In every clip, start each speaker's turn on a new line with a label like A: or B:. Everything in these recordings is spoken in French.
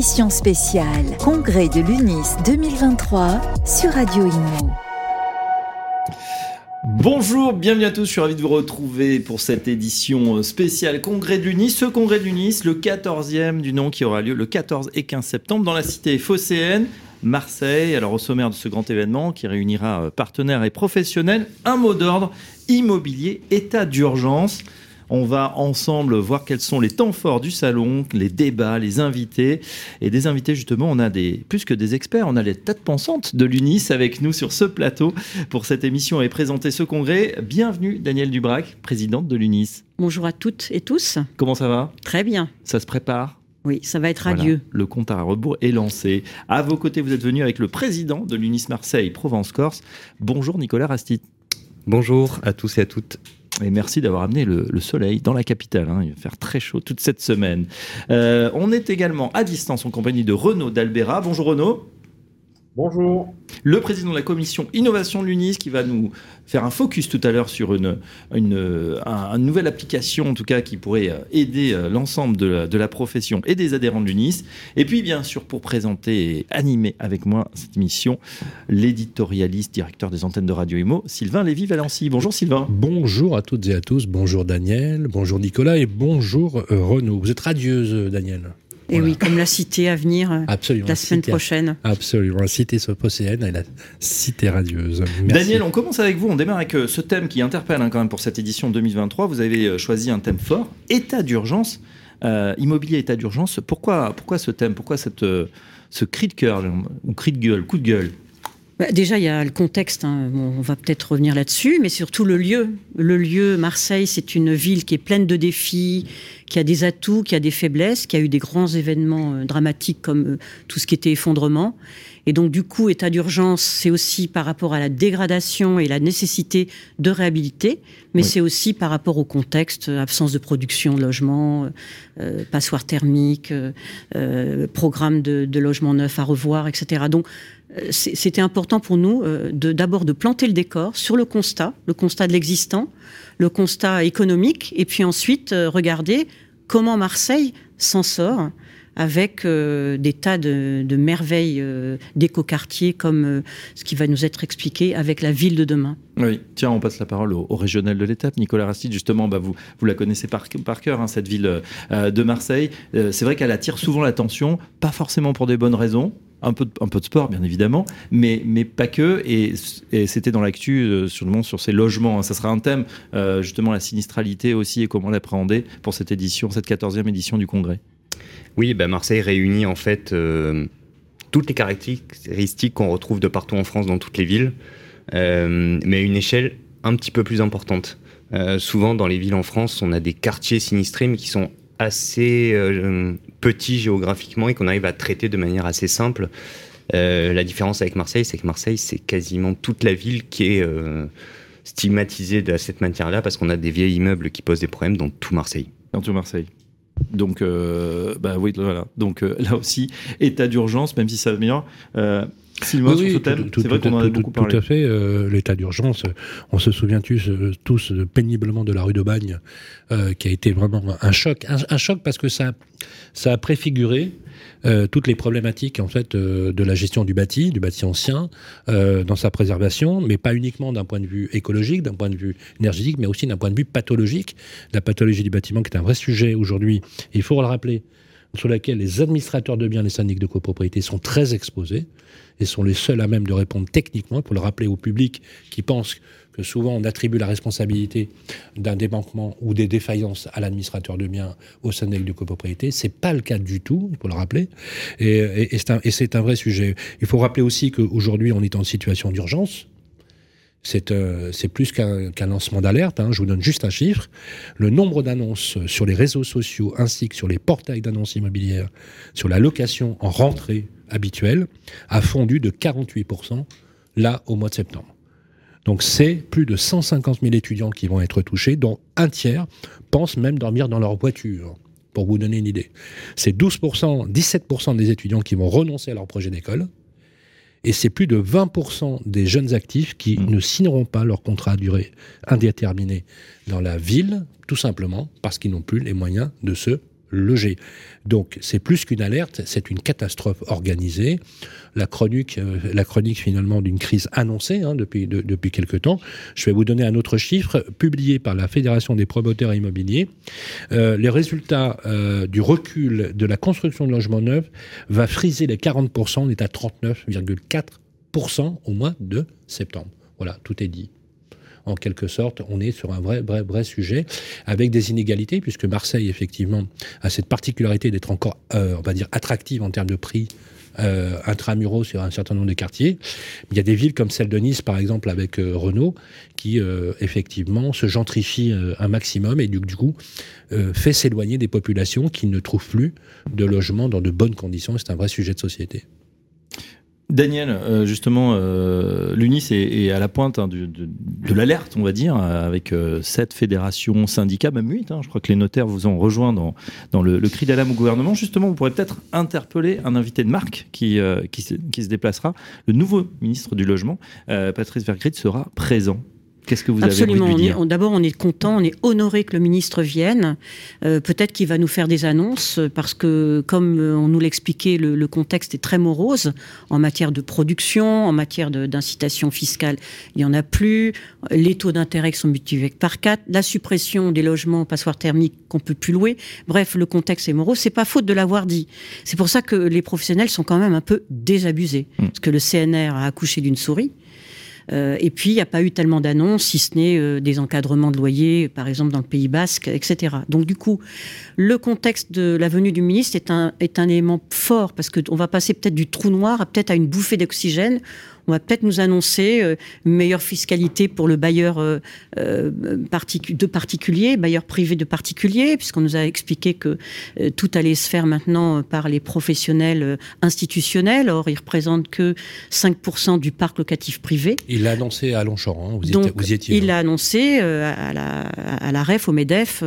A: émission spéciale Congrès de l'UNIS 2023 sur Radio Imo.
B: Bonjour, bienvenue à tous, je suis ravi de vous retrouver pour cette édition spéciale Congrès de l'UNIS. Ce Congrès de l'UNIS, le 14e du nom qui aura lieu le 14 et 15 septembre dans la cité phocéenne. Marseille. Alors au sommaire de ce grand événement qui réunira euh, partenaires et professionnels, un mot d'ordre, immobilier, état d'urgence. On va ensemble voir quels sont les temps forts du salon, les débats, les invités. Et des invités, justement, on a des, plus que des experts, on a les têtes pensantes de l'UNIS avec nous sur ce plateau pour cette émission et présenter ce congrès. Bienvenue, Daniel Dubrac, présidente de l'UNIS.
C: Bonjour à toutes et tous.
B: Comment ça va?
C: Très bien.
B: Ça se prépare?
C: Oui, ça va être adieu.
B: Le compte à rebours est lancé. À vos côtés, vous êtes venu avec le président de l'UNIS Marseille Provence-Corse. Bonjour Nicolas Rastit.
D: Bonjour à tous et à toutes.
B: Et merci d'avoir amené le, soleil dans la capitale. Hein. Il va faire très chaud toute cette semaine. Euh, on est également à distance en compagnie de Renaud d'Albera. Bonjour Renaud.
E: Bonjour.
B: Le président de la commission innovation de l'UNIS qui va nous faire un focus tout à l'heure sur une, une, nouvelle application, en tout cas, qui pourrait euh, aider euh, l'ensemble de, la profession et des adhérents de l'UNIS. Et puis, bien sûr, pour présenter et animer avec moi cette émission, l'éditorialiste, directeur des antennes de Radio Imo, Sylvain Lévy-Valency. Bonjour Sylvain.
F: Bonjour à toutes et à tous. Bonjour Daniel. Bonjour Nicolas et bonjour Renaud. Vous êtes radieuse, Daniel?
C: Et oui, comme la cité à venir euh, la semaine prochaine.
F: Absolument, la cité sopocéenne et la cité radieuse.
B: Daniel, on commence avec vous. On démarre avec euh, ce thème qui interpelle hein, quand même pour cette édition 2023. Vous avez euh, choisi un thème fort, état d'urgence, immobilier état d'urgence. Pourquoi, pourquoi ce thème? Pourquoi cette, ce cri de cœur ou cri de gueule, coup de gueule?
C: Bah, déjà, il y a le contexte, hein. on va peut-être revenir là-dessus, mais surtout le lieu. Le lieu, Marseille, c'est une ville qui est pleine de défis, qui a des atouts, qui a des faiblesses, qui a eu des grands événements euh, dramatiques comme euh, tout ce qui était effondrement. Et donc, du coup, état d'urgence, c'est aussi par rapport à la dégradation et la nécessité de réhabiliter, mais c'est aussi par rapport au contexte, euh, absence de production de logements, passoires thermiques, programme de, de logements neufs à revoir, etc. Donc, euh, c'était important pour nous euh, d'abord de, planter le décor sur le constat, le constat de l'existant, le constat économique, et puis ensuite euh, regarder comment Marseille s'en sort avec des tas de, merveilles d'écoquartiers comme ce qui va nous être expliqué avec la ville de demain.
B: Oui, tiens, on passe la parole au, régional de l'étape. Nicolas Rastide, justement, bah, vous, vous la connaissez par, cœur, hein, cette ville de Marseille. c'est vrai qu'elle attire souvent l'attention, pas forcément pour des bonnes raisons un peu, de, un peu de sport, bien évidemment, mais, mais pas que. Et, c'était dans l'actu, euh, sûrement sur ces logements. Hein. Ça sera un thème, euh, justement, la sinistralité aussi et comment l'appréhender pour cette édition, cette 14e édition du Congrès.
D: Oui, bah Marseille réunit en fait euh, toutes les caractéristiques qu'on retrouve de partout en France, dans toutes les villes, mais à une échelle un petit peu plus importante. souvent, dans les villes en France, on a des quartiers sinistrés, mais qui sont assez euh, petit géographiquement et qu'on arrive à traiter de manière assez simple. Euh, la différence avec Marseille, c'est que Marseille, c'est quasiment toute la ville qui est euh, stigmatisée de cette matière-là parce qu'on a des vieilles immeubles qui posent des problèmes dans tout Marseille.
B: Dans tout Marseille. Donc, bah oui, voilà. Donc là aussi, état d'urgence, même si ça améliore
F: oui, c'est vrai qu'on en a beaucoup parlé. Tout à fait, euh, l'état d'urgence, on se souvient tous, euh, tous péniblement de la rue de Bagne, euh, qui a été vraiment un choc. Un, choc parce que ça, ça a préfiguré toutes les problématiques en fait de la gestion du bâti, du bâti ancien, dans sa préservation, mais pas uniquement d'un point de vue écologique, d'un point de vue énergétique, mais aussi d'un point de vue pathologique. La pathologie du bâtiment qui est un vrai sujet aujourd'hui, il faut le rappeler, sur laquelle les administrateurs de biens, les syndics de copropriété sont très exposés et sont les seuls à même de répondre techniquement, pour le rappeler au public qui pense que souvent on attribue la responsabilité d'un débanquement ou des défaillances à l'administrateur de biens au syndic de copropriété. C'est pas le cas du tout, il faut le rappeler. Et, c'est un, vrai sujet. Il faut rappeler aussi qu'aujourd'hui on est en situation d'urgence. C'est euh, plus qu'un lancement d'alerte. Hein. Je vous donne juste un chiffre. Le nombre d'annonces sur les réseaux sociaux ainsi que sur les portails d'annonces immobilières sur la location en rentrée habituelle a fondu de 48% là au mois de septembre. Donc c'est plus de 150 000 étudiants qui vont être touchés, dont un tiers pensent même dormir dans leur voiture, pour vous donner une idée. C'est 12%, 17% des étudiants qui vont renoncer à leur projet d'école, et c'est plus de 20% des jeunes actifs qui mmh. ne signeront pas leur contrat à durée indéterminée dans la ville, tout simplement parce qu'ils n'ont plus les moyens de se loger. Donc c'est plus qu'une alerte, c'est une catastrophe organisée. La chronique, euh, finalement d'une crise annoncée hein, depuis, depuis quelque temps. Je vais vous donner un autre chiffre publié par la Fédération des promoteurs immobiliers. Euh, les résultats euh, du recul de la construction de logements neufs va friser les 40%, on est à 39,4% au mois de septembre. Voilà, tout est dit en quelque sorte, on est sur un vrai, vrai, vrai sujet, avec des inégalités, puisque Marseille, effectivement, a cette particularité d'être encore, euh, on va dire, attractive en termes de prix euh, intramuros sur un certain nombre de quartiers. Il y a des villes comme celle de Nice, par exemple, avec euh, Renault, qui effectivement se gentrifie un maximum et du, du coup fait s'éloigner des populations qui ne trouvent plus de logement dans de bonnes conditions. C'est un vrai sujet de société.
B: Daniel, euh, justement, euh, l'UNIS est, à la pointe hein, de, l'alerte, on va dire, avec euh, sept fédérations, syndicats, même huit. Hein. je crois que les notaires vous ont rejoint dans, le, cri d'alarme au gouvernement. Justement, vous pourrez peut-être interpeller un invité de marque qui, qui, se, déplacera. Le nouveau ministre du Logement, Patrice Vergrit, sera présent. Qu'est-ce que vous
C: Absolument.
B: avez
C: dire D'abord, on est content, on est honoré que le ministre vienne. Euh, peut-être qu'il va nous faire des annonces parce que, comme euh, on nous l'expliquait, le, contexte est très morose en matière de production, en matière d'incitation fiscale. Il n'y en a plus. Les taux d'intérêt sont multipliés par 4. La suppression des logements passoires thermiques qu'on peut plus louer. Bref, le contexte est morose. C'est pas faute de l'avoir dit. C'est pour ça que les professionnels sont quand même un peu désabusés. Mmh. Parce que le CNR a accouché d'une souris. Euh, et puis, il n'y a pas eu tellement d'annonces, si ce n'est euh, des encadrements de loyers, par exemple dans le Pays Basque, etc. Donc, du coup, le contexte de la venue du ministre est un, est un élément fort, parce qu'on va passer peut-être du trou noir à peut-être à une bouffée d'oxygène on va peut-être nous annoncer euh, une meilleure fiscalité pour le bailleur euh, euh, de particuliers, bailleur privé de particuliers, puisqu'on nous a expliqué que tout allait se faire maintenant par les professionnels institutionnels. Or, ils représentent que 5% du parc locatif privé.
F: Il l'a annoncé à Longchamp, hein, vous,
C: Donc,
F: vous, y étiez.
C: Il l'a annoncé à, la, à la REF, au MEDEF.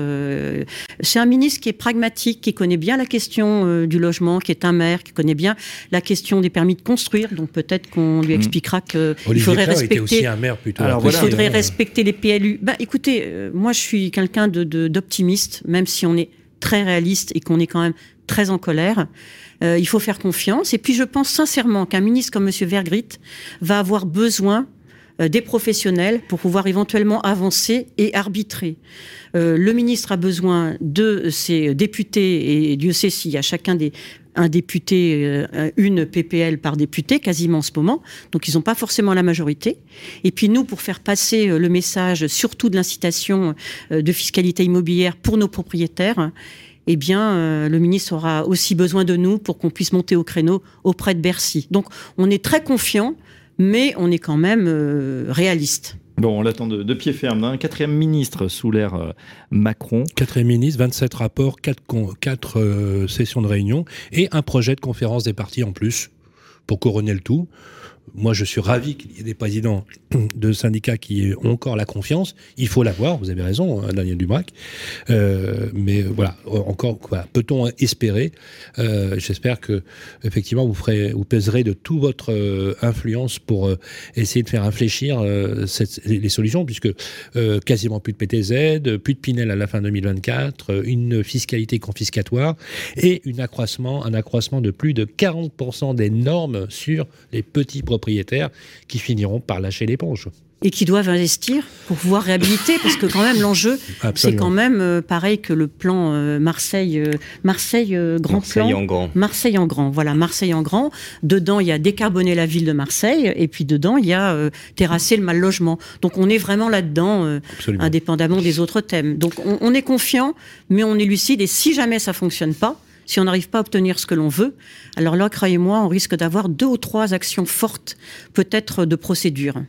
C: C'est un ministre qui est pragmatique, qui connaît bien la question du logement, qui est un maire, qui connaît bien la question des permis de construire. Donc peut-être qu'on lui explique expliquera qu'il faudrait respecter.
F: aussi un maire plutôt.
C: Alors, il faudrait respecter les PLU. Bah, écoutez, euh, moi je suis quelqu'un d'optimiste, de, même si on est très réaliste et qu'on est quand même très en colère. Euh, il faut faire confiance. Et puis je pense sincèrement qu'un ministre comme M. Vergrit va avoir besoin euh, des professionnels pour pouvoir éventuellement avancer et arbitrer. le ministre a besoin de ses députés, et Dieu sait s'il y a chacun des un député, euh, une PPL par député, quasiment en ce moment. Donc, ils n'ont pas forcément la majorité. Et puis, nous, pour faire passer euh, le message, surtout de l'incitation euh, de fiscalité immobilière pour nos propriétaires, eh bien, le ministre aura aussi besoin de nous pour qu'on puisse monter au créneau auprès de Bercy. Donc, on est très confiant, mais on est quand même réaliste.
B: Bon, on l'attend de, pied ferme. Un quatrième ministre sous l'ère euh, Macron.
F: Quatrième ministre, 27 rapports, 4, euh, sessions de réunion et un projet de conférence des partis en plus pour couronner le tout moi, je suis ravi qu'il y ait des présidents de syndicats qui ont encore la confiance. Il faut l'avoir, vous avez raison, hein, Daniel Dubrac. Euh, mais voilà, encore, peut-on espérer euh, J'espère que, effectivement, vous, ferez, vous pèserez de toute votre euh, influence pour euh, essayer de faire infléchir euh, les solutions, puisque quasiment plus de PTZ, plus de Pinel à la fin 2024, une fiscalité confiscatoire et une accroissement, un accroissement de plus de 40% des normes sur les petits propriétaires qui finiront par lâcher l'éponge
C: et qui doivent investir pour pouvoir réhabiliter, parce que quand même l'enjeu, c'est quand même euh, pareil que le plan euh, Marseille, euh, Marseille grand
D: Marseille
C: plan,
D: en grand.
C: Marseille en grand. Voilà, Marseille en grand. Dedans, il y a décarboner la ville de Marseille, et puis dedans, il y a terrasser le mal logement. Donc on est vraiment là-dedans, indépendamment des autres thèmes. Donc on, on est confiant, mais on est lucide, et si jamais ça fonctionne pas, si on n'arrive pas à obtenir ce que l'on veut, alors là, croyez-moi, on risque d'avoir deux ou trois actions fortes, peut-être de procédure.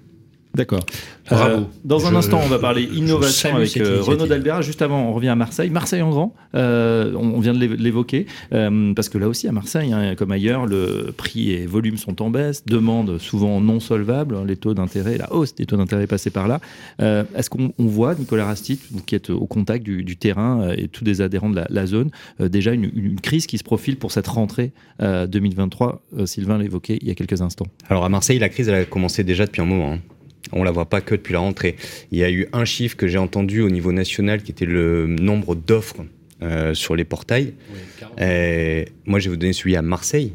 B: D'accord. Euh, dans un instant, on va parler innovation avec euh, Renaud Dalbera. Juste avant, on revient à Marseille. Marseille en grand, euh, on, vient de l'évoquer, parce que là aussi, à Marseille, hein, comme ailleurs, le prix et volume sont en baisse, demande souvent non solvable, hein, les taux d'intérêt, la hausse des taux d'intérêt passés par là. Est-ce qu'on voit, Nicolas Rastit, vous qui êtes au contact du, terrain et tous des adhérents de la, zone, déjà une, une, crise qui se profile pour cette rentrée 2023 Sylvain l'évoquait il y a quelques instants.
D: Alors à Marseille, la crise, elle a commencé déjà depuis un moment. Hein. On la voit pas que depuis la rentrée. Il y a eu un chiffre que j'ai entendu au niveau national qui était le nombre d'offres sur les portails. moi, je vais vous donner celui à Marseille.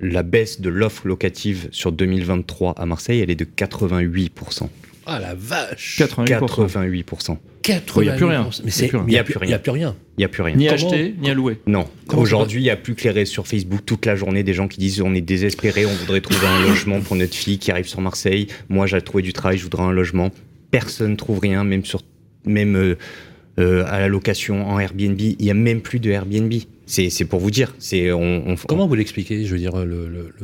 D: La baisse de l'offre locative sur 2023 à Marseille, elle est de 88%.
F: Ah la vache
D: 88%.
B: Il n'y a plus rien.
F: Mais il n'y a, plus rien. Il n'y a plus rien.
D: Il a plus rien.
B: Ni acheter, ni à louer.
D: Non. Aujourd'hui, il n'y a plus clairé sur Facebook toute la journée des gens qui disent on est désespérés, on voudrait trouver un logement pour notre fille qui arrive sur Marseille. Moi, j'ai trouvé du travail, je voudrais un logement. Personne ne trouve rien, même sur même euh, euh, à la location en Airbnb. Il n'y a même plus de Airbnb. C'est pour vous dire. C'est on,
F: Comment vous l'expliquez? Je veux dire, le,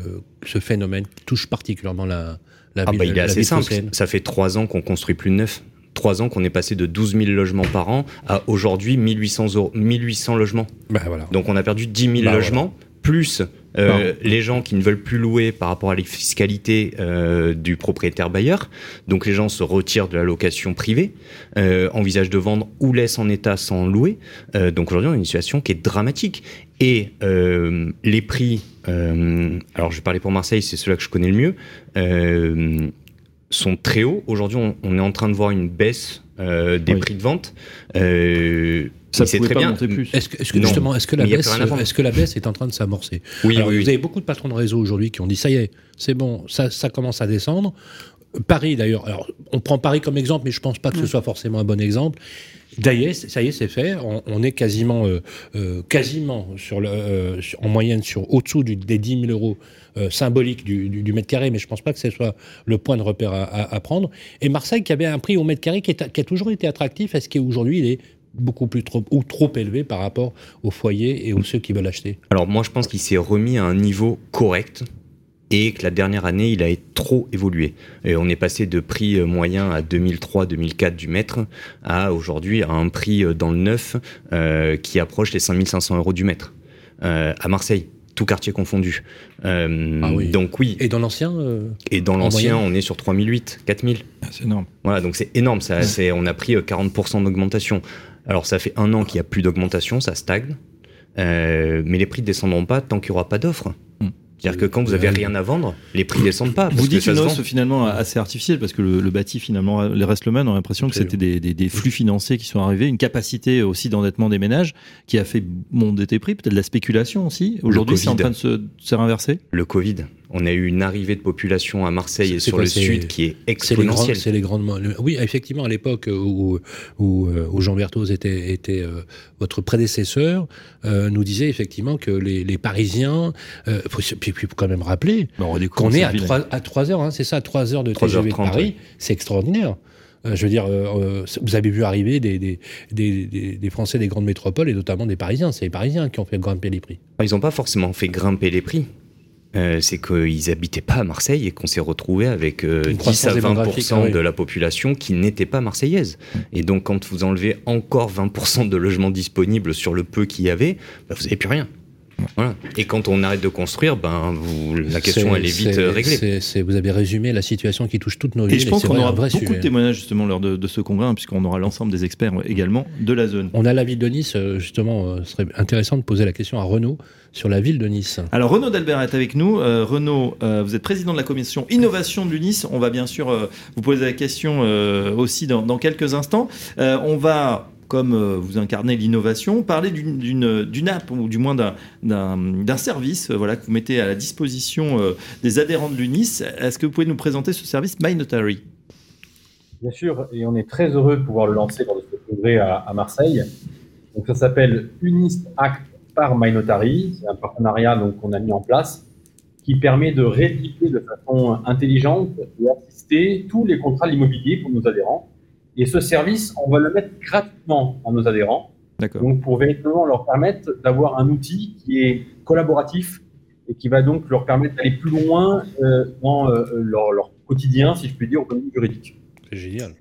F: ce phénomène touche particulièrement la, la
D: ah bah, il est assez simple. Ça fait trois ans qu'on construit plus de neuf trois ans qu'on est passé de 12 000 logements par an à aujourd'hui 1800, 1800 logements.
F: Bah, voilà.
D: Donc on a perdu 10 000 bah, logements, plus euh, les gens qui ne veulent plus louer par rapport à la fiscalité euh, du propriétaire bailleur. Donc les gens se retirent de la location privée, euh, envisagent de vendre ou laissent en état sans louer. donc aujourd'hui on a une situation qui est dramatique. Et les prix, alors je vais parler pour Marseille, c'est cela que je connais le mieux sont très hauts. Aujourd'hui, on, est en train de voir une baisse euh, des prix de vente.
B: Euh, ça c'est très bien.
F: Est-ce que, justement, est-ce que la baisse, est-ce que la baisse est en train de s'amorcer
D: oui,
F: Vous avez beaucoup de patrons de réseau aujourd'hui qui ont dit ça y est, c'est bon, ça, ça commence à descendre. Paris d'ailleurs, alors on prend Paris comme exemple, mais je pense pas que ce soit forcément un bon exemple. D'ailleurs, ça y est, c'est fait. On, est quasiment, euh, euh, quasiment sur le, euh, en moyenne sur au-dessous des 10 000 euros symboliques du, mètre carré, mais je pense pas que ce soit le point de repère à, prendre. Et Marseille, qui avait un prix au mètre carré qui, qui a toujours été attractif, est-ce qu'aujourd'hui il est beaucoup plus trop ou trop élevé par rapport aux foyers et aux ceux qui veulent acheter?
D: Alors moi, je pense qu'il s'est remis à un niveau correct et que la dernière année, il a trop évolué. Et on est passé de prix euh, moyen à 2003-2004 du mètre à aujourd'hui à un prix euh, dans le neuf euh, qui approche les 5500 euros du mètre. à Marseille, tout quartier confondu. Ah donc oui.
F: Et dans l'ancien
D: Et dans l'ancien, on est sur 3008, 4000.
B: Ah, c'est énorme.
D: Voilà, donc c'est énorme. Ça, c'est, on a pris 40% d'augmentation. Alors ça fait un an qu'il n'y a plus d'augmentation, ça stagne. mais les prix ne descendront pas tant qu'il n'y aura pas d'offres. C'est-à-dire que quand vous avez rien à vendre, les prix descendent pas.
B: Vous dites une hausse finalement assez artificielle parce que le, bâti finalement reste le même. On a l'impression que c'était des, flux financiers qui sont arrivés, une capacité aussi d'endettement des ménages qui a fait monter tes prix, peut-être la spéculation aussi. Aujourd'hui, c'est en train de se, se réinverser.
D: Le Covid on a eu une arrivée de population à Marseille et sur le sud qui est exponentielle.
F: C'est les, grandes. Oui, effectivement, à l'époque où, où, euh, Jean Berthoz était, était euh, votre prédécesseur, euh, nous disait effectivement que les, Parisiens. Euh, faut, puis, puis quand même rappeler qu'on est à 3, à 3 heures, hein, c'est ça, 3 heures de TGV de Paris, c'est extraordinaire. je veux dire, vous avez vu arriver des, des, des, des, Français des grandes métropoles et notamment des Parisiens. C'est les Parisiens qui ont fait grimper les prix.
D: Ils n'ont pas forcément fait grimper les prix. Euh, c'est qu'ils n'habitaient pas à Marseille et qu'on s'est retrouvé avec 10 euh, à 20% de la population qui n'était pas marseillaise. Et donc, quand vous enlevez encore 20% de logements disponibles sur le peu qu'il y avait, bah, vous n'avez plus rien. Et quand on arrête de construire, ben, la question elle est vite euh, réglée.
F: vous avez résumé la situation qui touche toutes nos villes.
B: Et je pense qu'on aura beaucoup de témoignages justement lors de, ce congrès, hein, puisqu'on aura l'ensemble des experts également de la zone.
F: On a la ville de Nice, justement, ce serait intéressant de poser la question à Renaud sur la ville de Nice.
B: Alors Renaud Delbert est avec nous. Euh, Renaud, euh, vous êtes président de la commission innovation de Nice. On va bien sûr euh, vous poser la question aussi dans, quelques instants. on va comme vous incarnez l'innovation, parler d'une app ou du moins d'un service voilà, que vous mettez à la disposition des adhérents de l'UNIS. Est-ce que vous pouvez nous présenter ce service My Notary
E: Bien sûr, et on est très heureux de pouvoir le lancer de ce congrès à, à Marseille. Donc ça s'appelle Unis Act par MyNotary. C'est un partenariat qu'on a mis en place qui permet de rédiger de façon intelligente et assister tous les contrats immobiliers pour nos adhérents. Et ce service, on va le mettre gratuitement à nos adhérents. Donc, pour véritablement leur permettre d'avoir un outil qui est collaboratif et qui va donc leur permettre d'aller plus loin euh, dans euh, leur, quotidien, si je puis dire, au point de vue juridique.
F: C'est génial.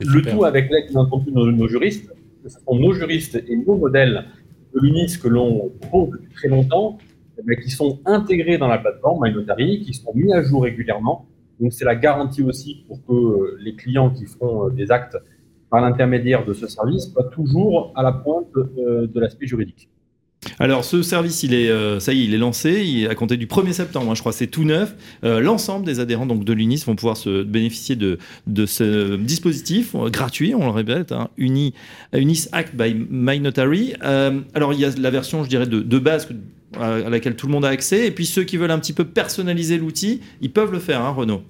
E: Le tout avec l'aide, bien entendu, de nos, juristes. Ce sont nos juristes et nos modèles de l'UNIS que l'on propose depuis très longtemps, mais eh qui sont intégrés dans la plateforme MyNotary, qui sont mis à jour régulièrement. Donc c'est la garantie aussi pour que euh, les clients qui feront euh, des actes par l'intermédiaire de ce service soient toujours à la pointe euh, de l'aspect juridique.
B: Alors ce service, ça y est, il est lancé. Il est à compter du 1er septembre, hein, je crois, c'est tout neuf. L'ensemble des adhérents donc de l'UNIS vont pouvoir se bénéficier de, ce dispositif gratuit, on le répète, hein, Uni, Unis Act by My Notary. alors il y a la version, je dirais, de base à, laquelle tout le monde a accès, et puis ceux qui veulent un petit peu personnaliser l'outil, ils peuvent le faire, hein, Renaud.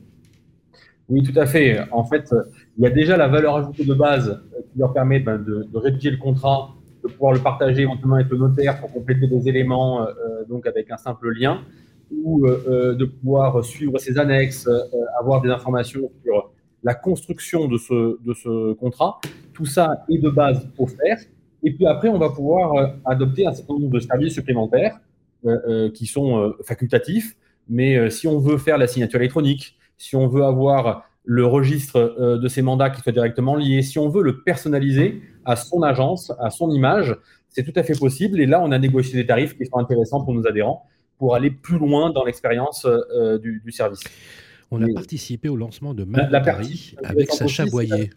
E: Oui, tout à fait. En fait, il y a déjà la valeur ajoutée de base qui leur permet ben, de, de rédiger le contrat de pouvoir le partager éventuellement avec le notaire pour compléter des éléments, euh, donc avec un simple lien, ou euh, euh, de pouvoir suivre ses annexes, avoir des informations sur la construction de ce, de ce contrat. Tout ça est de base offert. Et puis après, on va pouvoir adopter un certain nombre de services supplémentaires qui sont facultatifs. Mais si on veut faire la signature électronique, si on veut avoir le registre de ces mandats qui soit directement lié, si on veut le personnaliser, à son agence, à son image. C'est tout à fait possible. Et là, on a négocié des tarifs qui sont intéressants pour nos adhérents pour aller plus loin dans l'expérience euh, du, service.
F: On a participé au lancement de la, la avec Sacha Boyer.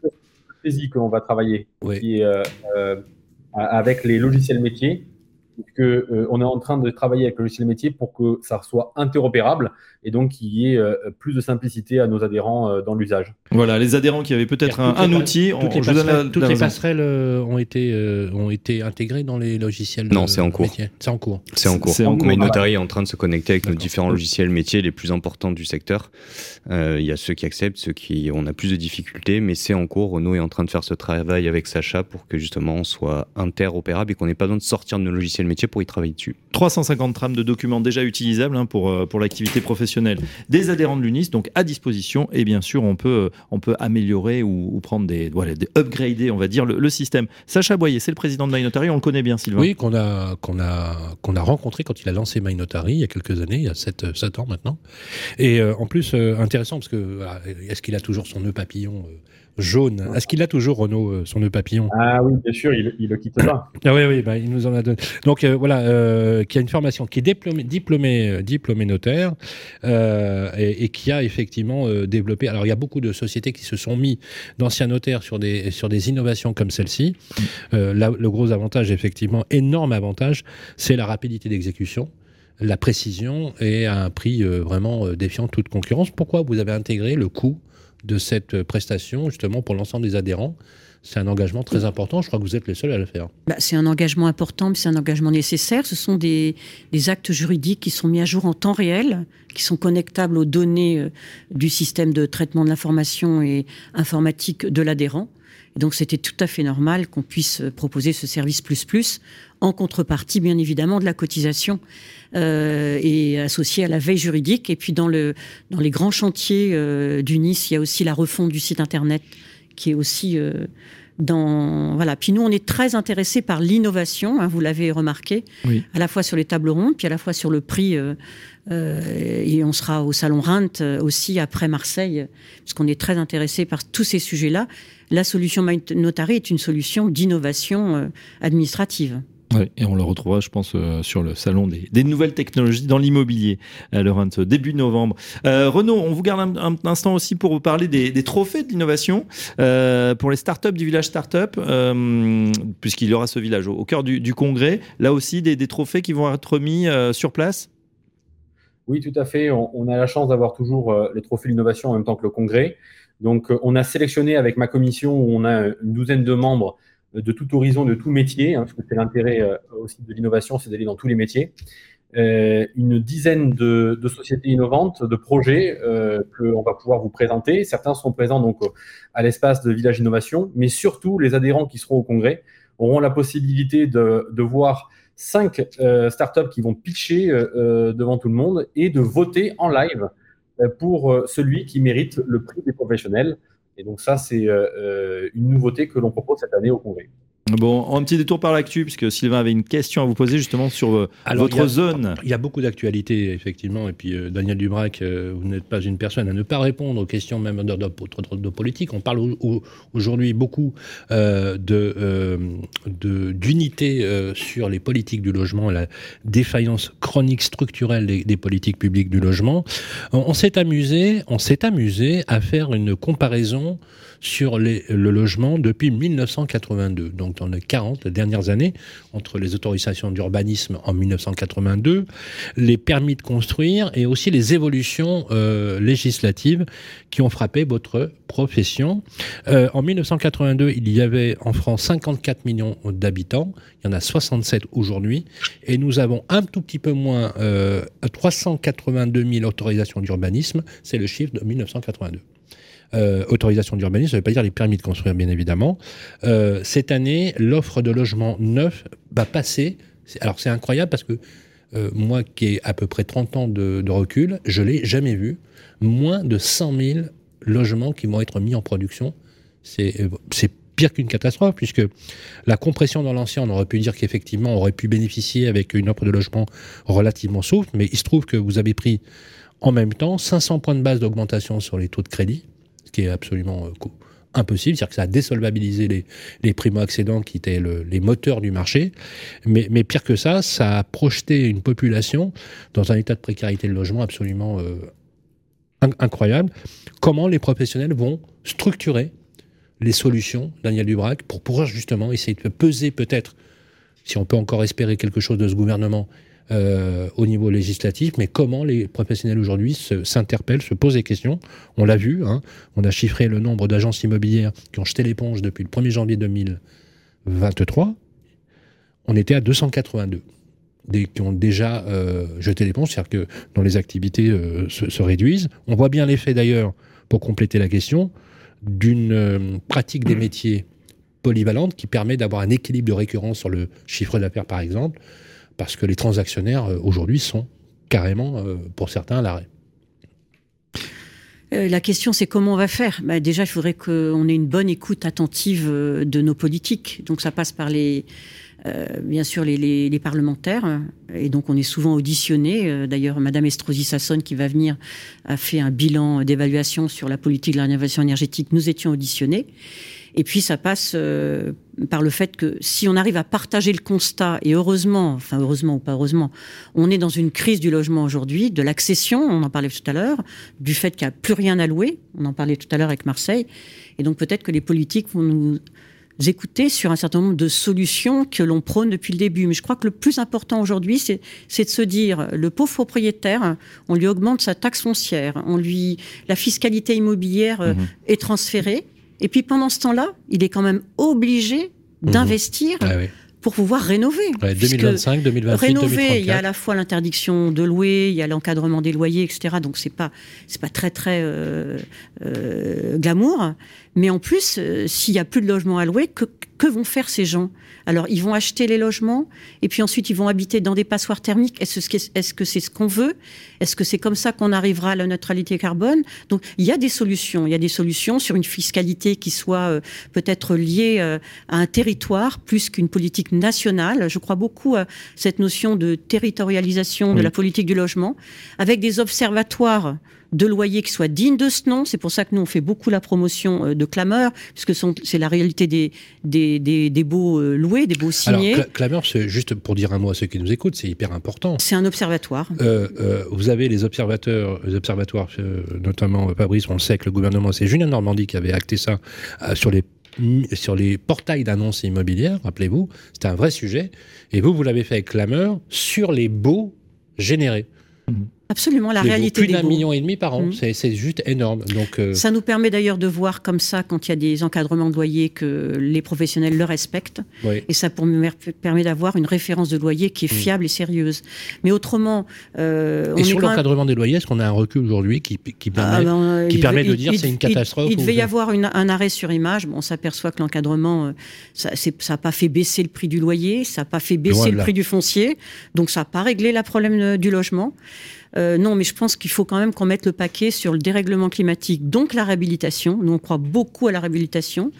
E: C'est que l'on va travailler, qui euh, euh, avec les logiciels métiers qu'on euh, on est en train de travailler avec le logiciel métier pour que ça soit interopérable et donc qu'il y ait euh, plus de simplicité à nos adhérents euh, dans l'usage.
B: Voilà, les adhérents qui avaient peut-être un, outil,
F: toutes, les, passerelles, toutes les passerelles ont été ont été intégrées dans les logiciels.
D: Non, c'est en cours.
F: C'est en cours.
D: C'est en cours. Mais Notary est en train de se connecter avec nos différents logiciels métiers les plus importants du secteur. Il y a ceux qui acceptent, ceux qui on a plus de difficultés, mais c'est en cours. Renault est en train de faire ce travail avec Sacha pour que justement on soit interopérable et qu'on n'ait pas besoin de sortir de nos logiciels métier pour y travailler dessus.
B: 350 trames de documents déjà utilisables hein, pour, euh, pour l'activité professionnelle des adhérents de l'UNIS, donc à disposition. Et bien sûr, on peut, on peut améliorer ou, prendre des, voilà, des upgrader, on va dire, le, système. Sacha Boyer, c'est le président de MyNotary, on le connaît bien, Sylvain.
F: Oui, qu'on a, qu'on a, qu'on a rencontré quand il a lancé MyNotary il y a quelques années, il y a 7, 7 ans maintenant. Et euh, en plus, euh, intéressant, parce que est-ce qu'il a toujours son nœud papillon jaune. Est-ce qu'il a toujours, Renault, euh, son nœud papillon?
E: Ah oui, bien sûr, il, le quitte pas.
F: ah oui, oui, bah, il nous en a donné. Donc euh, voilà, euh, qui a une formation, qui est diplômé, diplômé, diplômé notaire et, qui a effectivement développé. Alors il y a beaucoup de sociétés qui se sont mis d'anciens notaires sur des, sur des innovations comme celle-ci. le gros avantage, effectivement, énorme avantage, c'est la rapidité d'exécution la précision et à un prix vraiment défiant toute concurrence. Pourquoi vous avez intégré le coût de cette prestation, justement, pour l'ensemble des adhérents. C'est un engagement très important. Je crois que vous êtes les seuls à le faire.
C: Bah, c'est un engagement important, mais c'est un engagement nécessaire. Ce sont des, actes juridiques qui sont mis à jour en temps réel, qui sont connectables aux données euh, du système de traitement de l'information et informatique de l'adhérent. Donc c'était tout à fait normal qu'on puisse proposer ce service plus plus en contrepartie, bien évidemment, de la cotisation euh, et associée à la veille juridique. Et puis dans, le, dans les grands chantiers euh, du Nice, il y a aussi la refonte du site internet qui est aussi euh, dans voilà. Puis nous, on est très intéressés par l'innovation. Hein, vous l'avez remarqué, à la fois sur les tables rondes, puis à la fois sur le prix. Euh, euh, et on sera au salon Rent aussi après Marseille, puisqu'on est très intéressé par tous ces sujets-là. La solution Notary est une solution d'innovation administrative.
B: Et on le retrouvera, je pense, euh, sur le salon des, nouvelles technologies dans l'immobilier, euh, le début novembre. Euh, Renaud, on vous garde un, instant aussi pour vous parler des, trophées de l'innovation euh, pour les startups du village startup, puisqu'il y aura ce village au, cœur du, congrès. Là aussi, des, trophées qui vont être mis sur place?
E: Oui, tout à fait. On, on a la chance d'avoir toujours les trophées d'innovation en même temps que le congrès. Donc, on a sélectionné avec ma commission, où on a une douzaine de membres, de tout horizon, de tout métier, hein, parce que c'est l'intérêt euh, aussi de l'innovation, c'est d'aller dans tous les métiers. Euh, une dizaine de, sociétés innovantes, de projets euh, qu'on va pouvoir vous présenter. Certains seront présents donc à l'espace de Village Innovation, mais surtout les adhérents qui seront au congrès auront la possibilité de voir cinq startups qui vont pitcher devant tout le monde et de voter en live pour celui qui mérite le prix des professionnels. Et donc ça, c'est euh, euh, une nouveauté que l'on propose cette année au Congrès.
B: Bon, un petit détour par l'actu, puisque Sylvain avait une question à vous poser justement sur euh, votre zone.
F: Il y a beaucoup d'actualités, effectivement. Et puis, Daniel Dubrac, vous n'êtes pas une personne à ne pas répondre aux questions même de, de, politique. On parle aujourd'hui beaucoup de d'unité sur les politiques du logement et la défaillance chronique structurelle des, des politiques publiques du logement. On, s'est amusé, on s'est amusé à faire une comparaison sur le logement depuis 1982. Donc dans les 40 dernières années, entre les autorisations d'urbanisme en 1982, les permis de construire et aussi les évolutions euh, législatives qui ont frappé votre profession. Euh, en 1982, il y avait en France 54 millions d'habitants, il y en a 67 aujourd'hui, et nous avons un tout petit peu moins, euh, 382 000 autorisations d'urbanisme, c'est le chiffre de 1982. Euh, autorisation d'urbanisme, ça ne veut pas dire les permis de construire, bien évidemment. Euh, cette année, l'offre de logements neufs va passer. Alors c'est incroyable parce que euh, moi qui ai à peu près 30 ans de, de recul, je l'ai jamais vu. Moins de 100 000 logements qui vont être mis en production. C'est pire qu'une catastrophe, puisque la compression dans l'ancien, on aurait pu dire qu'effectivement, on aurait pu bénéficier avec une offre de logement relativement souple, mais il se trouve que vous avez pris en même temps 500 points de base d'augmentation sur les taux de crédit, qui est absolument euh, impossible, c'est-à-dire que ça a désolvabilisé les, les primo-accédants qui étaient les moteurs du marché, mais, mais, pire que ça, ça a projeté une population dans un état de précarité de logement absolument euh, incroyable. Comment les professionnels vont structurer les solutions, Daniel Dubrac, pour pouvoir justement essayer de peser peut-être, si on peut encore espérer quelque chose de ce gouvernement, euh, au niveau législatif, mais comment les professionnels aujourd'hui s'interpellent, se, posent des questions. On l'a vu, hein, on a chiffré le nombre d'agences immobilières qui ont jeté l'éponge depuis le 1er janvier 2023. On était à 282 des, qui ont déjà euh, jeté l'éponge, c'est-à-dire que dont les activités euh, se, se, réduisent. On voit bien l'effet d'ailleurs, pour compléter la question, d'une pratique des métiers polyvalente qui permet d'avoir un équilibre de récurrence sur le chiffre d'affaires, par exemple, parce que les transactionnaires euh, aujourd'hui sont carrément, euh, pour certains, à l'arrêt.
C: Euh, la question, c'est comment on va faire? Bah, Déjà, il faudrait qu'on ait une bonne écoute attentive de nos politiques. Donc, ça passe par les, bien sûr les, parlementaires, et donc on est souvent auditionné. D'ailleurs, Madame Estrosi Sassone, qui va venir, a fait un bilan d'évaluation sur la politique de la rénovation énergétique. Nous étions auditionnés. Et puis ça passe euh, par le fait que si on arrive à partager le constat, et heureusement, enfin heureusement ou pas heureusement, on est dans une crise du logement aujourd'hui, de l'accession, on en parlait tout à l'heure, du fait qu'il n'y a plus rien à louer, on en parlait tout à l'heure avec Marseille, et donc peut-être que les politiques vont nous écouter sur un certain nombre de solutions que l'on prône depuis le début. Mais je crois que le plus important aujourd'hui, c'est de se dire, le pauvre propriétaire, on lui augmente sa taxe foncière, on lui, la fiscalité immobilière mmh. est transférée, et puis pendant ce temps-là, il est quand même obligé mhm. d'investir ah pour pouvoir rénover.
F: 2025, 2028,
C: rénover, il y a à la fois l'interdiction de louer, il y a l'encadrement des loyers, etc. Donc c'est pas c'est pas très très euh, euh, glamour. Mais en plus, euh, s'il y a plus de logements à louer, que, que vont faire ces gens? Alors ils vont acheter les logements et puis ensuite ils vont habiter dans des passoires thermiques. Est-ce que c'est ce qu'on veut? Est-ce que c'est comme ça qu'on arrivera à la neutralité carbone? Donc il y a des solutions. Il y a des solutions sur une fiscalité qui soit peut-être liée à un territoire plus qu'une politique nationale. Je crois beaucoup à cette notion de territorialisation de la politique du logement, avec des observatoires de loyers qui soient dignes de ce nom. C'est pour ça que nous, on fait beaucoup la promotion euh, de clameurs, puisque c'est la réalité des, des, des, beaux euh, loués, des beaux signés.
F: Alors, clameur, c'est juste pour dire un mot à ceux qui nous écoutent, c'est hyper important.
C: C'est un observatoire.
F: Euh, vous avez les observateurs, les observatoires, notamment Fabrice, on le sait que le gouvernement, c'est Julien Normandie qui avait acté ça sur les sur les portails d'annonces immobilières, rappelez-vous, c'était un vrai sujet, et vous, vous l'avez fait avec clameur sur les baux générés.
C: Mmh. Absolument, la réalité
F: plus d'un million et demi par an, mmh. c'est juste énorme. Donc
C: euh, ça nous permet d'ailleurs de voir comme ça quand il y a des encadrements de loyer que les professionnels le respectent, et ça permet d'avoir une référence de loyer qui est mmh. fiable et sérieuse. Mais autrement,
F: euh, et sur l'encadrement des loyers, est-ce qu'on a un recul aujourd'hui qui, qui, permet, ah ben, qui permet de dire c'est une catastrophe
C: Il, devait y avoir un arrêt sur image. Bon, on s'aperçoit que l'encadrement, euh, ça n'a pas fait baisser le prix du loyer, ça n'a pas fait baisser le prix du foncier, donc ça n'a pas réglé le problème du logement. Euh, non, mais je pense qu'il faut quand même qu'on mette le paquet sur le dérèglement climatique, donc la réhabilitation. Nous, on croit beaucoup à la réhabilitation.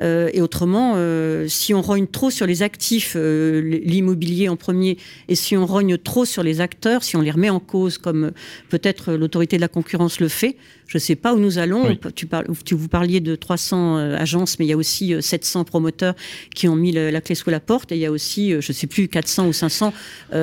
C: Euh, et autrement, euh, si on rogne trop sur les actifs, l'immobilier en premier, et si on rogne trop sur les acteurs, si on les remet en cause, comme peut-être l'autorité de la concurrence le fait, je ne sais pas où nous allons. Tu, parles, tu, vous parliez de 300 agences, mais il y a aussi 700 promoteurs qui ont mis la clé sous la porte, et il y a aussi, je ne sais plus, 400 ou 500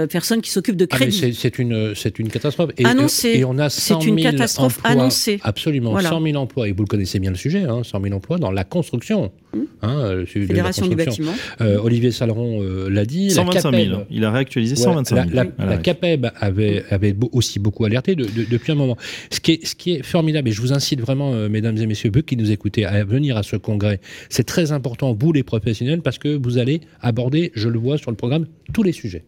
C: personnes qui s'occupent de ah, crédit.
F: c'est une, une catastrophe.
C: Et, annoncée. Et on a C'est une catastrophe annoncée.
F: Absolument. 100 000 emplois. Et vous le connaissez bien le sujet, hein, 100 000 emplois dans la construction.
C: Hein, Fédération du bâtiment.
F: Euh, Olivier Saleron euh, l'a dit.
B: 125 000. Il a réactualisé 125 000.
F: La, CAPEB avait, avait aussi beaucoup alerté depuis un moment. Ce qui, est, ce qui est formidable, et je vous incite vraiment, euh, mesdames et messieurs, qui nous écoutez, à venir à ce congrès. C'est très important, vous les professionnels, parce que vous allez aborder, je le vois sur le programme, tous les sujets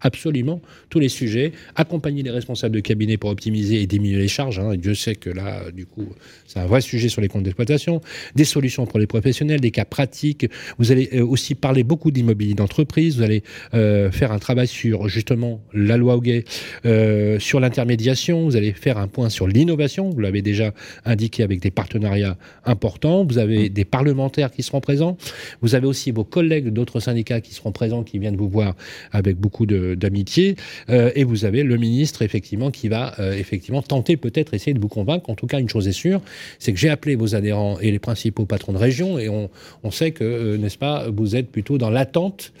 F: absolument tous les sujets, accompagner les responsables de cabinet pour optimiser et diminuer les charges. Hein. Dieu sait que là, du coup, c'est un vrai sujet sur les comptes d'exploitation, des solutions pour les professionnels, des cas pratiques. Vous allez euh, aussi parler beaucoup d'immobilier d'entreprise. Vous allez euh, faire un travail sur justement la loi Hoguet, euh, sur l'intermédiation. Vous allez faire un point sur l'innovation. Vous l'avez déjà indiqué avec des partenariats importants. Vous avez des parlementaires qui seront présents. Vous avez aussi vos collègues d'autres syndicats qui seront présents, qui viennent vous voir avec beaucoup de d'amitié. Euh, et vous avez le ministre, effectivement, qui va euh, effectivement tenter peut-être essayer de vous convaincre. En tout cas, une chose est sûre, c'est que j'ai appelé vos adhérents et les principaux patrons de région, et on, sait que, euh, n'est-ce pas, vous êtes plutôt dans l'attente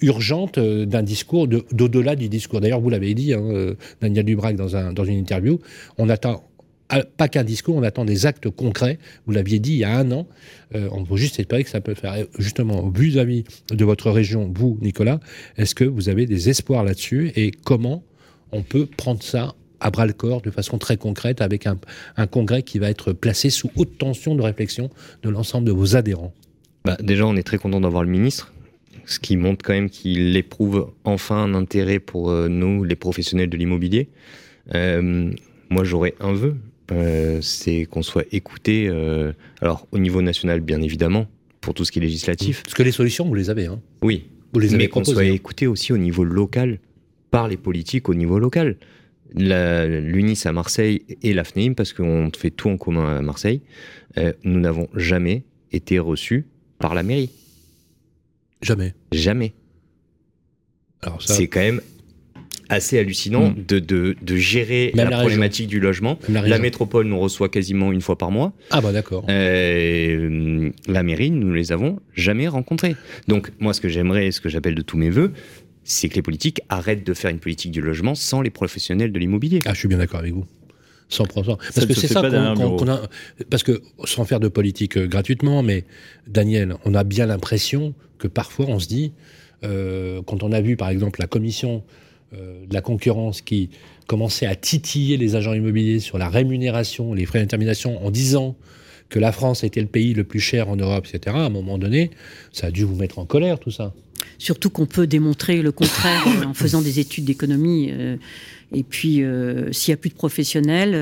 F: urgente d'un discours, d'au-delà du discours. D'ailleurs, vous l'avez dit, hein, Daniel Dubrac, dans, un, dans une interview, on attend pas qu'un discours, on attend des actes concrets. Vous l'aviez dit il y a un an. Euh, on peut juste espérer que ça peut faire. Justement, vis-à-vis de votre région, vous, Nicolas, est-ce que vous avez des espoirs là-dessus et comment on peut prendre ça à bras le corps de façon très concrète avec un, congrès qui va être placé sous haute tension de réflexion de l'ensemble de vos adhérents?
D: Bah, Déjà, on est très content d'avoir le ministre ce qui montre quand même qu'il éprouve enfin un intérêt pour euh, nous, les professionnels de l'immobilier. Euh, moi, j'aurais un vœu, euh, c'est qu'on soit écouté, euh, alors au niveau national bien évidemment, pour tout ce qui est législatif.
F: Parce que les solutions, vous les avez. Hein.
D: Oui, vous les avez mais qu'on soit hein. écouté aussi au niveau local, par les politiques au niveau local. L'UNIS à Marseille et la FNEIM, parce qu'on fait tout en commun à Marseille, euh, nous n'avons jamais été reçus par la mairie.
F: Jamais.
D: Jamais. Alors ça... C'est quand même assez hallucinant mm. de, de, de, gérer la, problématique du logement. La, métropole nous reçoit quasiment une fois par mois.
F: Ah bah d'accord.
D: Euh, la mairie, nous ne les avons jamais rencontrés. Donc moi, ce que j'aimerais, ce que j'appelle de tous mes voeux, c'est que les politiques arrêtent de faire une politique du logement sans les professionnels de l'immobilier.
F: Ah, je suis bien d'accord avec vous. 100%. Parce que c'est ça qu'on a. Parce que, sans faire de politique euh, gratuitement, mais Daniel, on a bien l'impression que parfois on se dit, euh, quand on a vu par exemple la commission euh, de la concurrence qui commençait à titiller les agents immobiliers sur la rémunération, les frais d'intermédiation, en disant que la France était le pays le plus cher en Europe, etc., à un moment donné, ça a dû vous mettre en colère, tout ça.
C: Surtout qu'on peut démontrer le contraire en faisant des études d'économie. Euh, et puis, euh, s'il n'y a plus de professionnels,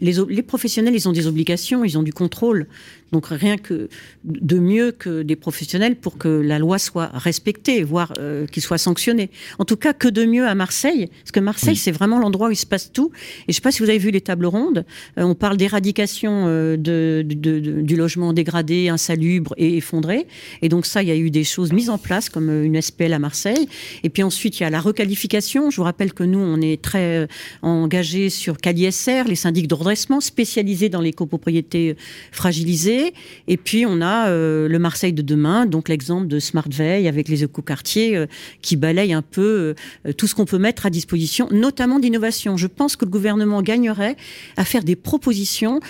C: les, les, professionnels, ils ont des obligations, ils ont du contrôle. Donc rien que de mieux que des professionnels pour que la loi soit respectée, voire euh, qu'il soit sanctionné. En tout cas, que de mieux à Marseille, parce que Marseille, c'est vraiment l'endroit où il se passe tout. Et je ne sais pas si vous avez vu les tables rondes. Euh, on parle d'éradication euh, de, du logement dégradé, insalubre et effondré. Et donc ça, il y a eu des choses mises en place, comme une SPL à Marseille. Et puis ensuite, il y a la requalification. Je vous rappelle que nous, on est très engagés sur CaliSR, les syndics de redressement spécialisés dans les copropriétés fragilisées et puis on a euh, le Marseille de demain, donc l'exemple de Smart Veil avec les écoquartiers euh, qui balayent un peu euh, tout ce qu'on peut mettre à disposition, notamment d'innovation. Je pense que le gouvernement gagnerait à faire des propositions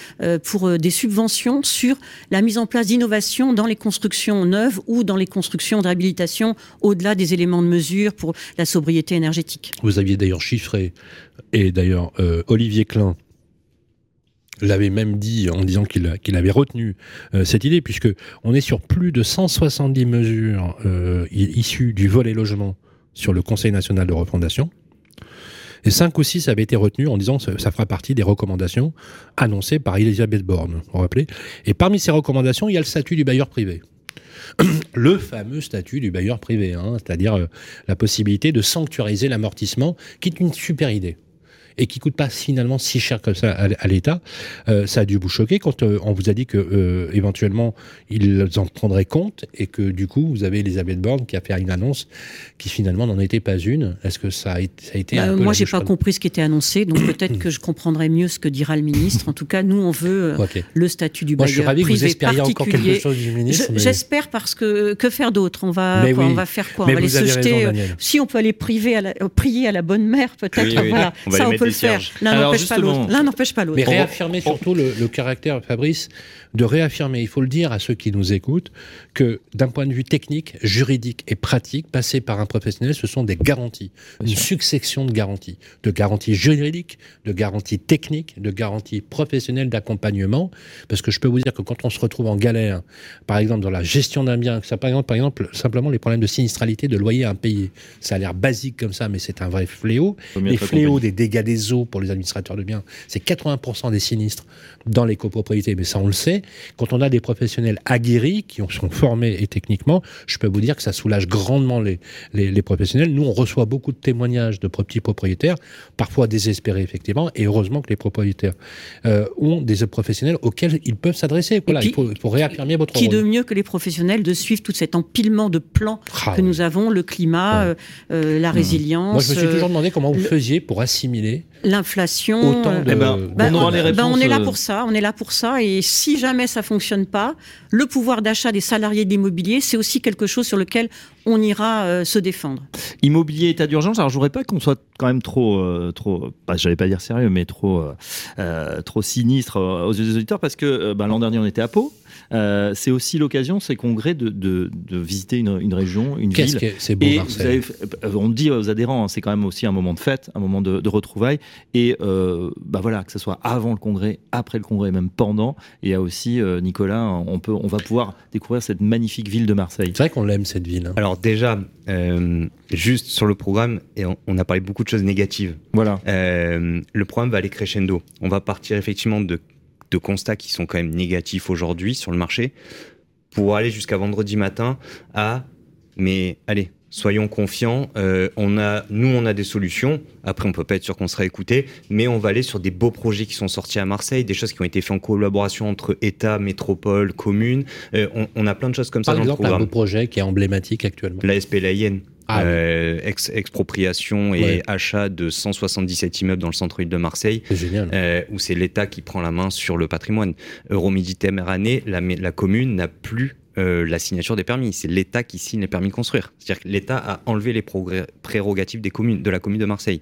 C: pour des subventions sur la mise en place d'innovation dans les constructions neuves ou dans les constructions de réhabilitation au-delà des éléments de mesure pour la sobriété énergétique.
F: Vous aviez d'ailleurs chiffré, et d'ailleurs Olivier Klein l'avait même dit en disant qu'il avait retenu euh, cette idée, puisque on est sur plus de 170 mesures euh, issues du volet logement sur le Conseil national de refondation. Et 5 ou 6 avaient été retenues en disant que ça fera partie des recommandations annoncées par Elisabeth Borne, vous vous rappelez? Et parmi ces recommandations, il y a le statut du bailleur privé. le fameux statut du bailleur privé, hein, c'est-à-dire euh, la possibilité de sanctuariser l'amortissement, qui est une super idée. Et qui coûte pas finalement si cher que ça à, l'État. Euh, ça a dû vous choquer quand euh, on vous a dit que euh, éventuellement ils en prendraient compte et que du coup vous avez Elisabeth Borne qui a fait une annonce qui finalement n'en était pas une. Est-ce que ça a été, ça a été
C: bah, Moi, j'ai pas compris ce qui était annoncé, donc peut-être que je comprendrai mieux ce que dira le ministre. En tout cas, nous, on veut le statut du bailleur
F: moi, je suis
C: privé
F: que vous espériez encore quelque chose du ministre.
C: J'espère parce que que faire d'autre? On va on va faire quoi? On va aller se jeter. si on peut aller priver à la, prier à la bonne mère, peut-être. voilà, ça on peut le faire. L'un n'empêche pas l'autre. L'un n'empêche pas l'autre.
F: Mais réaffirmer surtout le, le caractère, Fabrice, de réaffirmer, il faut le dire à ceux qui nous écoutent, que d'un point de vue technique, juridique et pratique, passer par un professionnel, ce sont des garanties, une succession de garanties, de garanties juridiques, de garanties techniques, de garanties professionnelles d'accompagnement, parce que je peux vous dire que quand on se retrouve en galère, par exemple dans la gestion d'un bien, ça par exemple, par exemple simplement les problèmes de sinistralité, de loyer impayé, ça a l'air basique comme ça, mais c'est un vrai fléau. Les fléaux des dégâts des eaux pour les administrateurs de biens, c'est 80% des sinistres dans les copropriétés, mais ça on le sait. Quand on a des professionnels aguerris qui sont formés et techniquement, je peux vous dire que ça soulage grandement les, les, professionnels. Nous, on reçoit beaucoup de témoignages de petits propriétaires, parfois désespérés effectivement, et heureusement que les propriétaires euh, ont des professionnels auxquels ils peuvent s'adresser. Voilà, il, faut, réaffirmer votre
C: qui rôle. Qui de mieux que les professionnels de suivre tout cet empilement de plans ah que nous avons, le climat, euh, euh, la résilience.
F: Moi, je me suis toujours demandé comment vous faisiez pour assimiler
C: l'inflation.
F: Autant de... Eh ben,
C: ben, on, ben, on est là pour ça, on est là pour ça, et si jamais ça fonctionne pas, le pouvoir d'achat des salariés d'immobilier, c'est aussi quelque chose sur lequel on ira euh, se défendre.
B: Immobilier état d'urgence. Alors je voudrais pas qu'on soit quand même trop, euh, trop, pas, j'allais pas dire sérieux, mais trop, euh, trop sinistre aux yeux des auditeurs parce que ben, l'an dernier on était à Pau. Euh, c'est aussi l'occasion, ces congrès, de, de, visiter une, une, région, une ville.
F: c'est beau, Marseille.
B: on dit aux adhérents, hein, c'est quand même aussi un moment de fête, un moment de, retrouvailles. Et euh, bah voilà, que ce soit avant le congrès, après le congrès, même pendant. Et il y a aussi, euh, Nicolas, on, peut, on va pouvoir découvrir cette magnifique ville de Marseille.
F: C'est vrai qu'on l'aime, cette ville. Hein.
D: Alors déjà, juste sur le programme, et on, a parlé beaucoup de choses négatives.
B: Voilà.
D: le programme va aller crescendo. On va partir effectivement de de constats qui sont quand même négatifs aujourd'hui sur le marché, pour aller jusqu'à vendredi matin à mais allez, soyons confiants. Euh, on a, nous, on a des solutions. Après, on peut pas être sûr qu'on sera écouté, mais on va aller sur des beaux projets qui sont sortis à Marseille, des choses qui ont été faites en collaboration entre État, métropole, communes. Euh, on, a plein de choses comme
F: ça
D: dans
F: le programme.
D: un
F: beau projet qui est emblématique actuellement.
D: La SP Layenne. Ah euh, expropriation et achat de 177 immeubles dans le centre-ville de Marseille,
F: euh,
D: où c'est l'État qui prend la main sur le patrimoine. Euroméditerranée, la, la commune n'a plus euh, la signature des permis. C'est l'État qui signe les permis de construire. C'est-à-dire que l'État a enlevé les prérogatives des communes, de la commune de Marseille.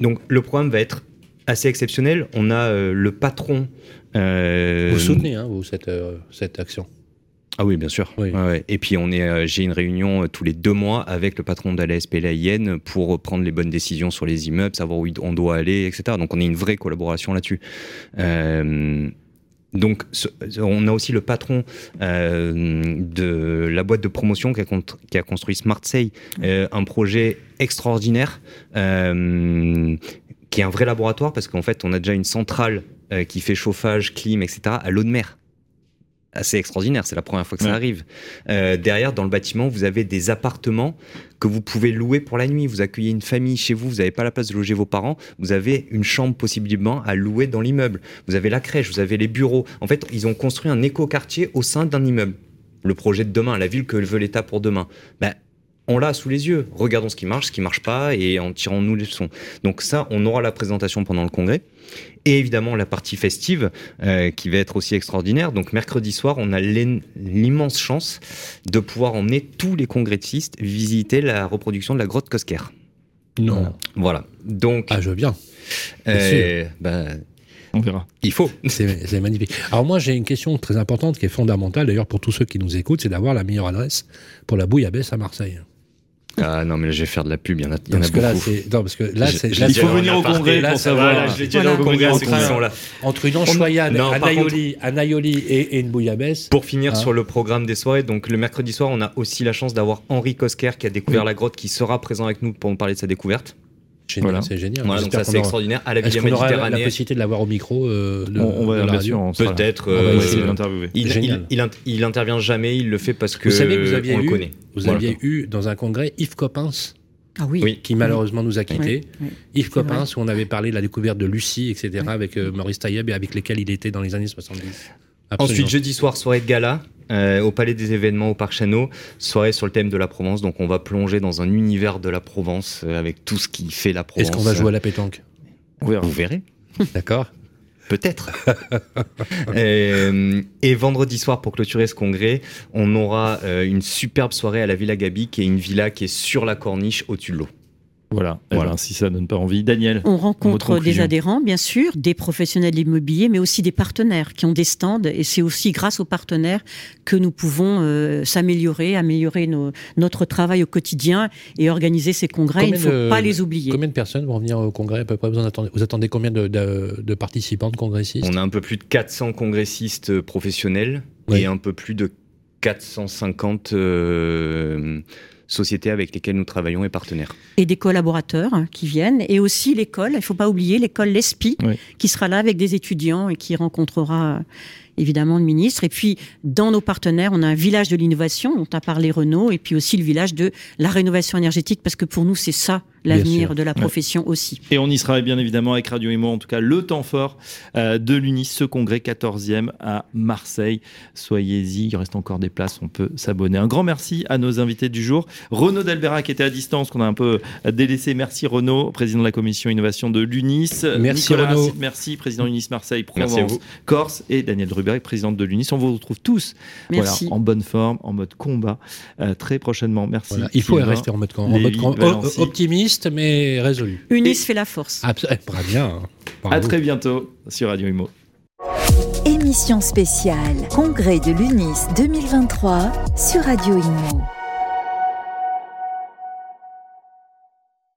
D: donc le programme va être assez exceptionnel. On a le patron.
F: vous soutenez hein, vous, cette, cette action?
D: Ah oui, bien sûr. Et puis on est, euh, j'ai une réunion euh, tous les deux mois avec le patron de la SPLAIN pour prendre les bonnes décisions sur les immeubles, savoir où on doit aller, etc. Donc on est une vraie collaboration là-dessus. Euh, donc, on a aussi le patron de la boîte de promotion qui a, construit Smart Say, un projet extraordinaire qui est un vrai laboratoire parce qu'en fait, on a déjà une centrale qui fait chauffage, clim, etc. à l'eau de mer assez extraordinaire. C'est la première fois que ça arrive. Euh, derrière, dans le bâtiment, vous avez des appartements que vous pouvez louer pour la nuit. Vous accueillez une famille chez vous, vous n'avez pas la place de loger vos parents, vous avez une chambre possiblement à louer dans l'immeuble. Vous avez la crèche, vous avez les bureaux. En fait, ils ont construit un éco-quartier au sein d'un immeuble. Le projet de demain, la ville que veut l'État pour demain. Ben, on l'a sous les yeux. Regardons ce qui marche, ce qui marche pas, et en tirant nous les leçons. Donc ça, on aura la présentation pendant le congrès. Et évidemment, la partie festive, euh, qui va être aussi extraordinaire. Donc mercredi soir, on a l'immense chance de pouvoir emmener tous les congressistes visiter la reproduction de la grotte Kosker.
F: Non.
D: Voilà. Donc.
F: Ah, je veux bien.
D: Euh, bah,
B: on verra.
D: Il faut.
F: C'est magnifique. Alors moi, j'ai une question très importante qui est fondamentale d'ailleurs pour tous ceux qui nous écoutent, c'est d'avoir la meilleure adresse pour la bouillabaisse à Marseille.
D: Ah non, mais je vais faire de la pub, il y en a, il y en
F: a
D: beaucoup.
F: non, parce que là, c'est.
B: Il faut venir au congrès pour savoir.
F: Entre une enchoyade, un aïoli, et, une bouillabaisse.
D: Pour finir hein. sur le programme des soirées, donc le mercredi soir, on a aussi la chance d'avoir Henri Kosker qui a découvert la grotte, qui sera présent avec nous pour nous parler de sa découverte.
F: C'est génial.
D: Voilà, donc ça c'est extraordinaire. À la Villa Méditerranée.
F: la possibilité de l'avoir au micro euh, de,
B: on, va
F: la
B: radio.
D: Peut-être. il, il, intervient jamais. Il le fait parce que vous savez que vous aviez on
F: eu,
D: le connaît.
F: Vous aviez eu dans un congrès Yves Coppens
C: ah oui.
F: qui malheureusement nous a quittés. Yves Coppens, où on avait parlé de la découverte de Lucie, etc., avec euh, Maurice Taïeb et avec lesquels il était dans les années 70.
D: Ensuite, jeudi soir, soirée de gala. Euh, au Palais des événements au Parc Chano, soirée sur le thème de la Provence. Donc on va plonger dans un univers de la Provence euh, avec tout ce qui fait la Provence.
F: Est-ce qu'on va jouer à la pétanque
D: Vous verrez.
F: D'accord.
D: Peut-être. et, et, vendredi soir, pour clôturer ce congrès, on aura une superbe soirée à la Villa Gabi, qui est une villa qui est sur la corniche au-dessus de l'eau.
B: Voilà, eh voilà. Ben, si ça donne pas envie. Daniel
C: On rencontre des adhérents, bien sûr, des professionnels de l'immobilier, mais aussi des partenaires qui ont des stands. Et c'est aussi grâce aux partenaires que nous pouvons euh, s'améliorer, améliorer nos, notre travail au quotidien et organiser ces congrès. Il ne faut pas les oublier.
F: Combien de personnes vont venir au congrès à peu près? Vous, attendez, vous attendez combien de, de, participants, de congressistes?
D: On a un peu plus de 400 congressistes professionnels et un peu plus de 450 sociétés avec lesquelles nous travaillons et partenaires.
C: Et des collaborateurs hein, qui viennent, et aussi l'école, il ne faut pas oublier l'école L'ESPI, qui sera là avec des étudiants et qui rencontrera évidemment le ministre. Et puis, dans nos partenaires, on a un village de l'innovation, dont a parlé Renault, et puis aussi le village de la rénovation énergétique, parce que pour nous, c'est ça l'avenir de la profession aussi.
B: Et on y sera bien évidemment avec Radio Imo, en tout cas le temps fort euh, de l'UNIS, ce congrès 14e à Marseille. Soyez-y, il reste encore des places, on peut s'abonner. Un grand merci à nos invités du jour. Renaud Delbera qui était à distance, qu'on a un peu délaissé. Merci Renaud, président de la commission innovation de l'UNIS.
F: Merci Nicolas Renaud.
B: merci, président UNIS Marseille, Provence, Corse et Daniel Druberg, présidente de l'UNIS. On vous retrouve tous voilà, en bonne forme, en mode combat, euh, très prochainement. Merci.
F: il faut rester en mode, en mode optimiste mais résolu.
C: Unis fait la force.
F: Ah, très bien.
B: Hein. À très bientôt sur Radio Imo.
A: Émission spéciale Congrès de l'UNIS 2023 sur Radio Imo.